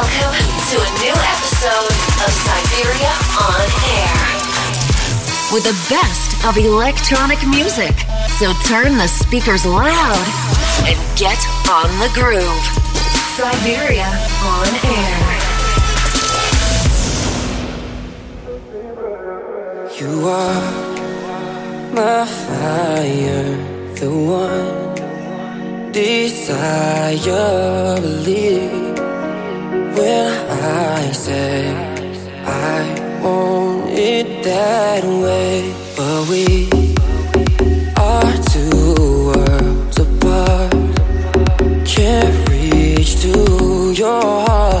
Welcome to a new episode of Siberia on Air. With the best of electronic music. So turn the speakers loud and get on the groove. Siberia on Air. You are my fire, the one desire, believe when I say I want it that way, but we are two worlds apart. Can't reach to your heart.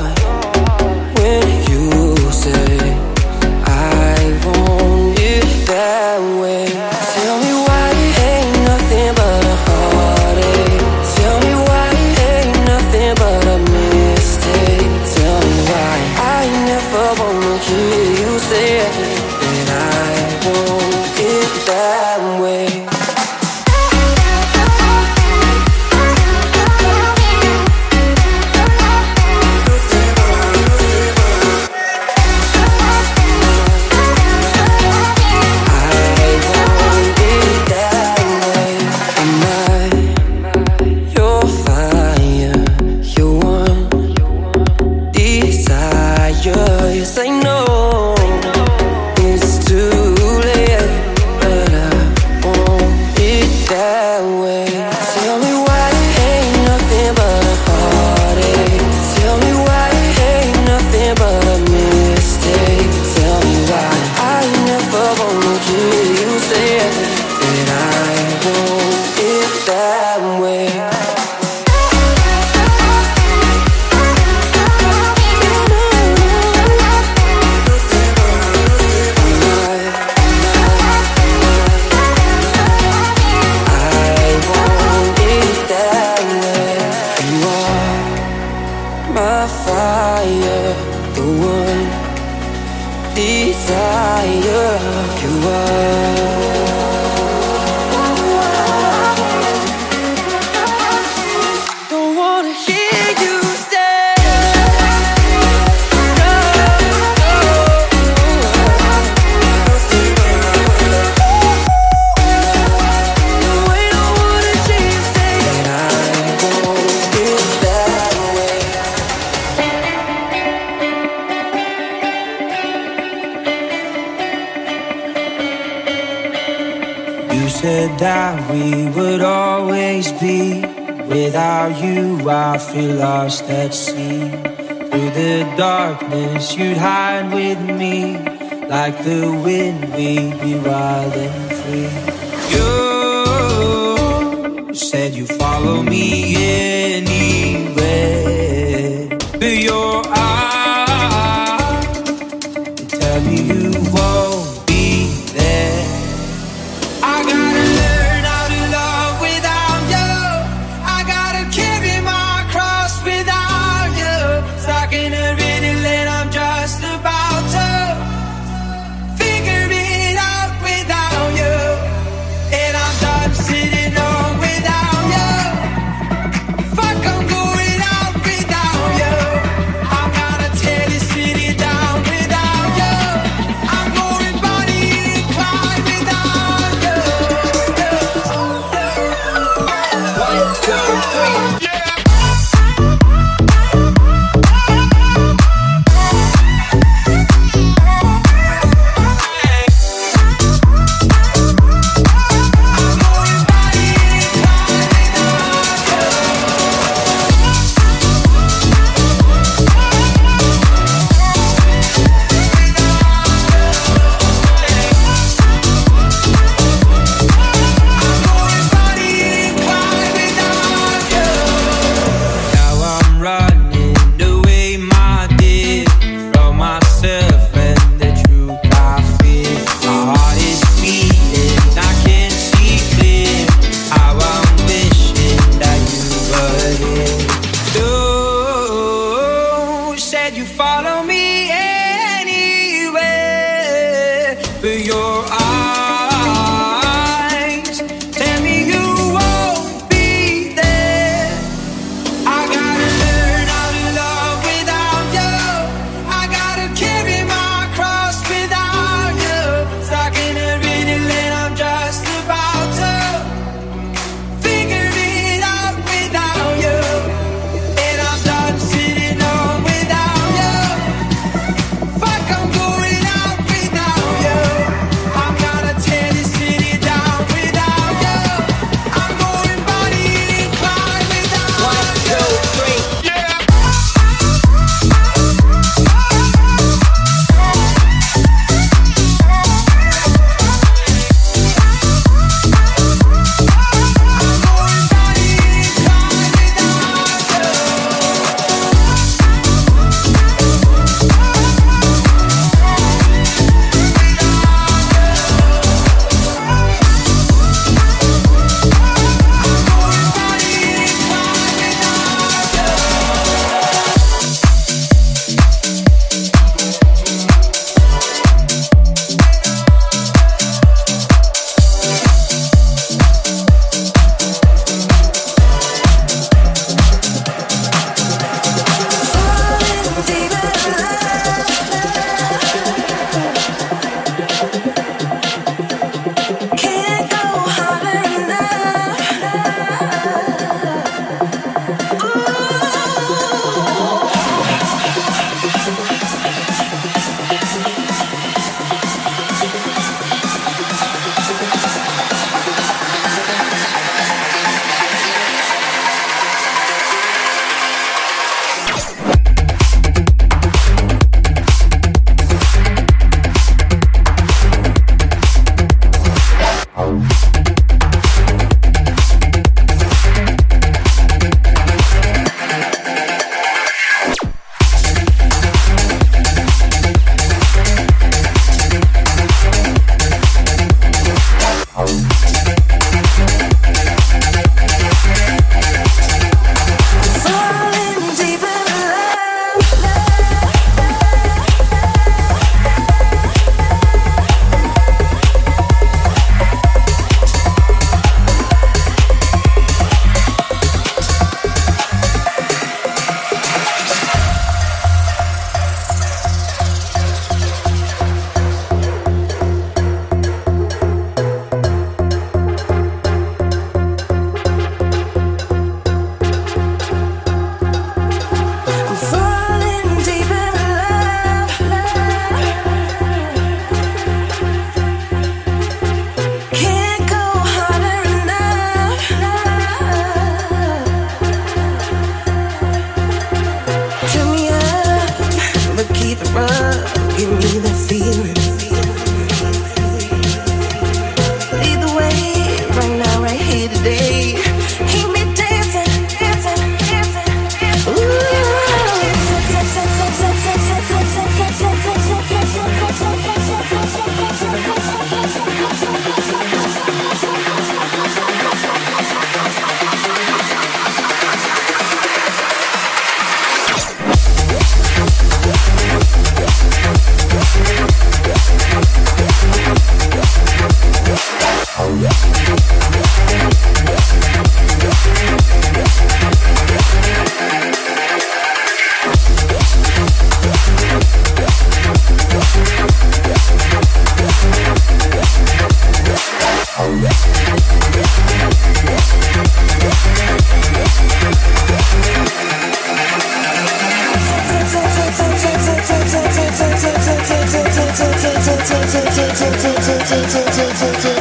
do do do do do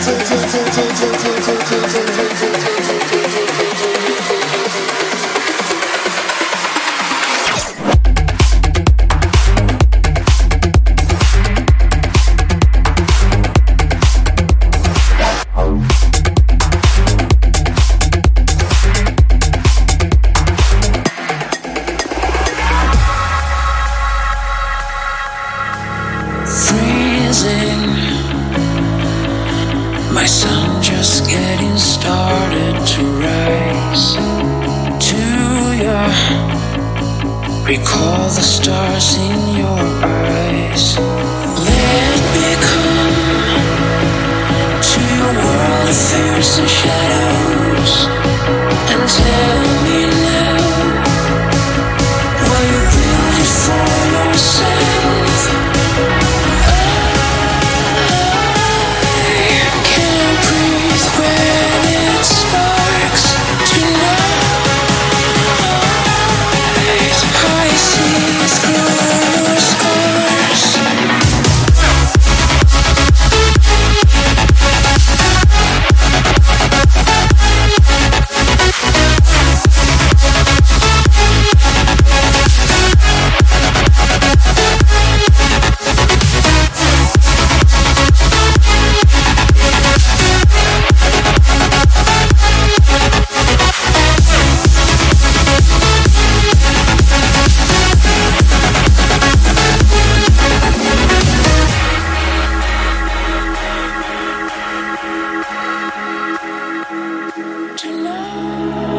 Thank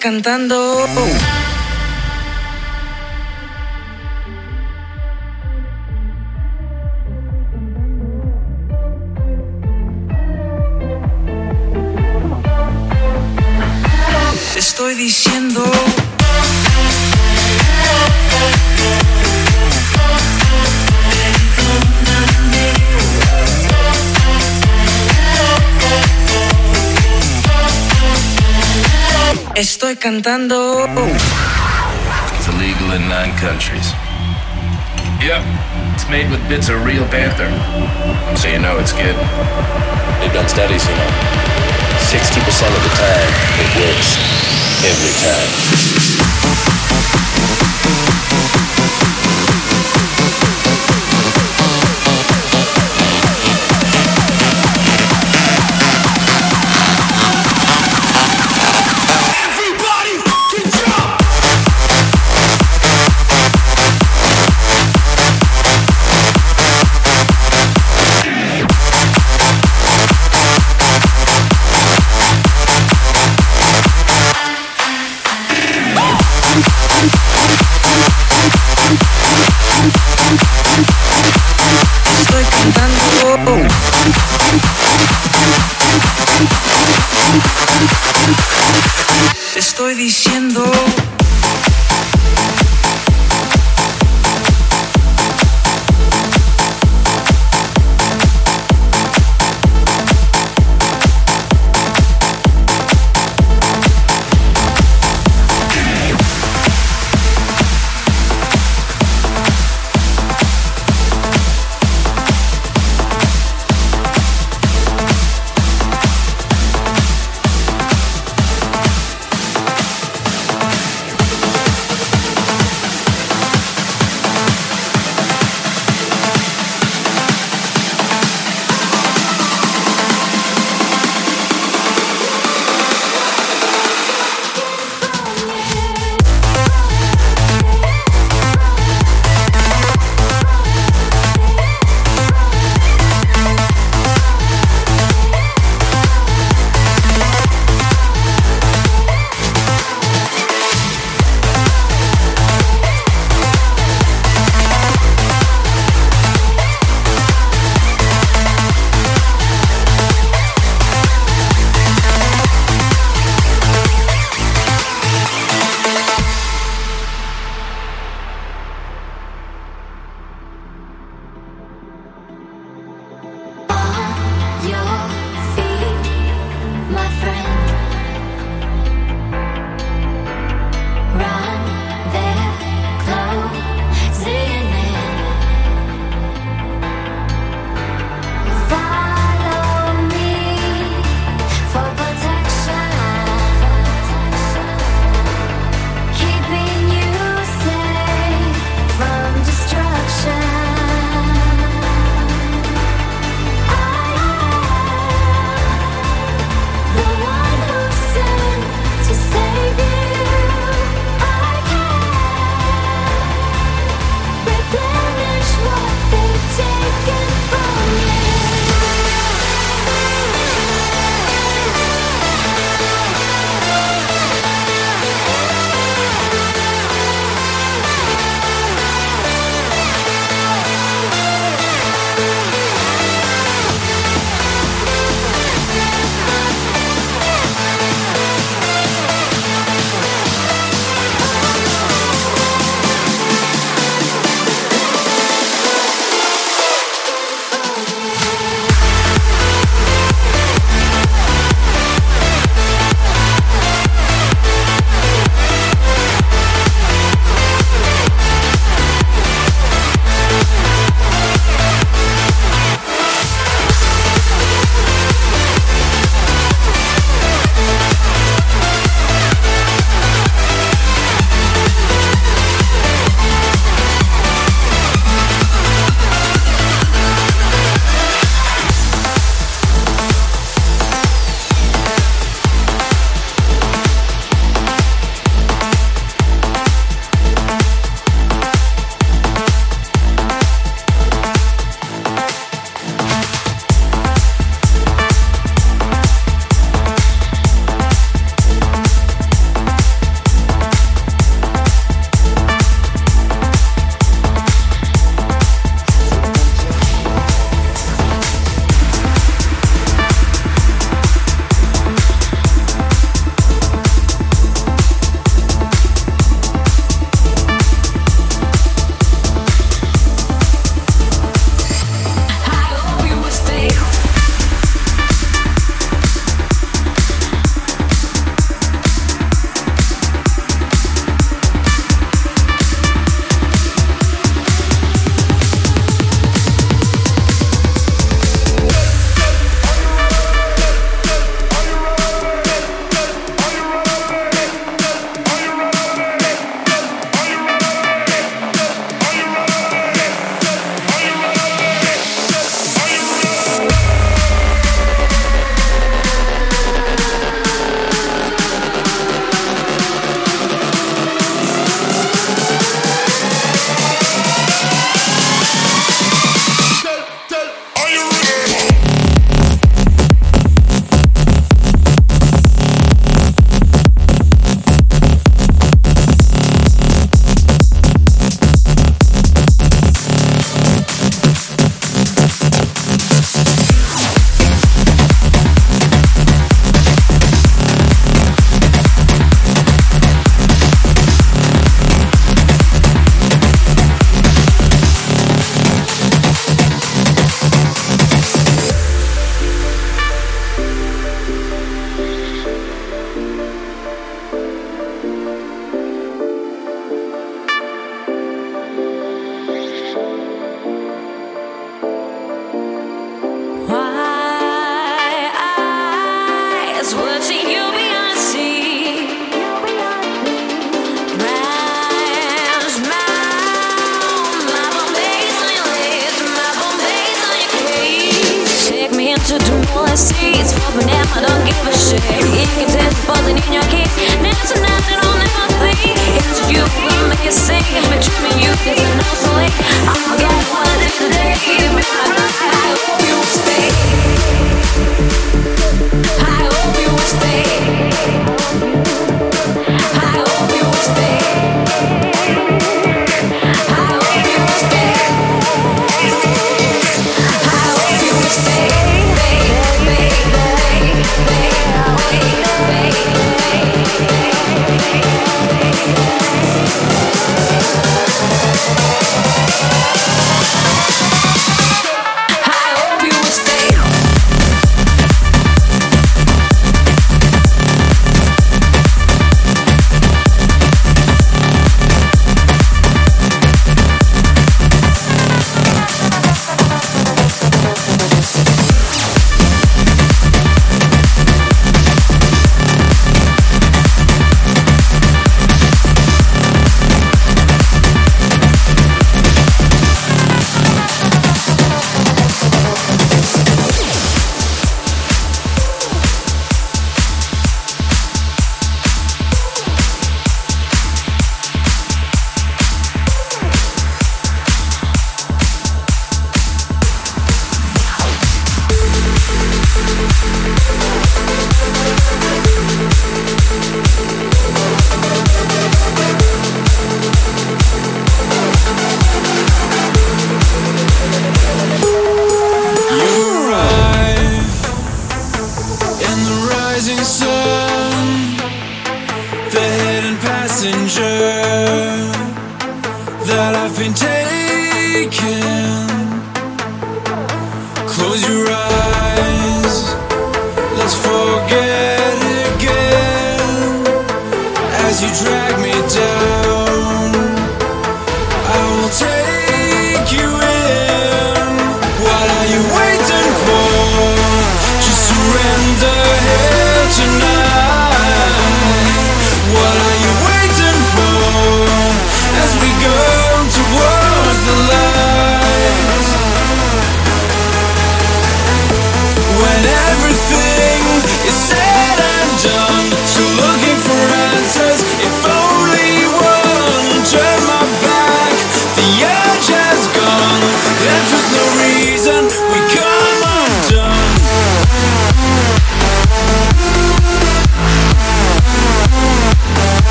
cantando. Estoy cantando. It's illegal in nine countries. Yep, it's made with bits of real panther. So you know it's good. They've done studies, you know. 60% of the time, it works. Every time.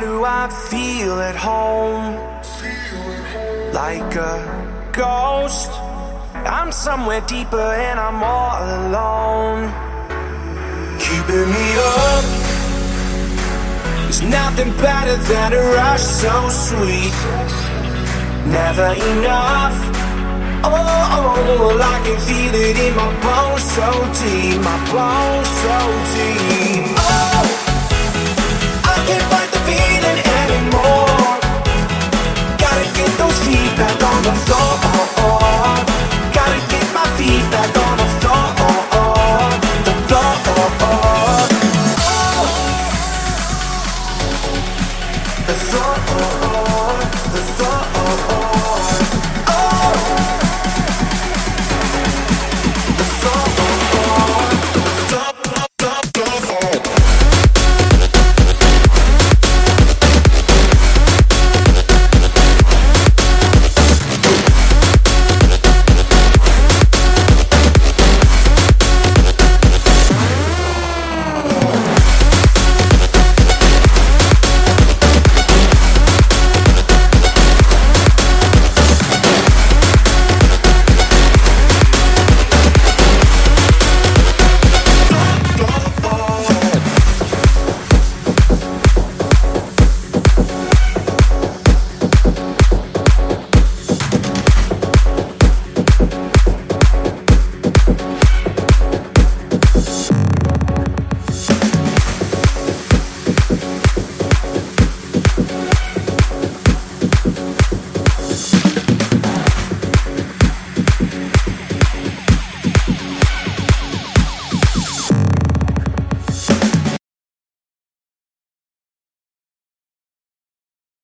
Do I feel at home? Like a ghost. I'm somewhere deeper and I'm all alone. Keeping me up. There's nothing better than a rush so sweet. Never enough. Oh, oh, I can feel it in my bones so deep, my bones so deep. Oh, I can't back on the floor. Gotta get my feet back on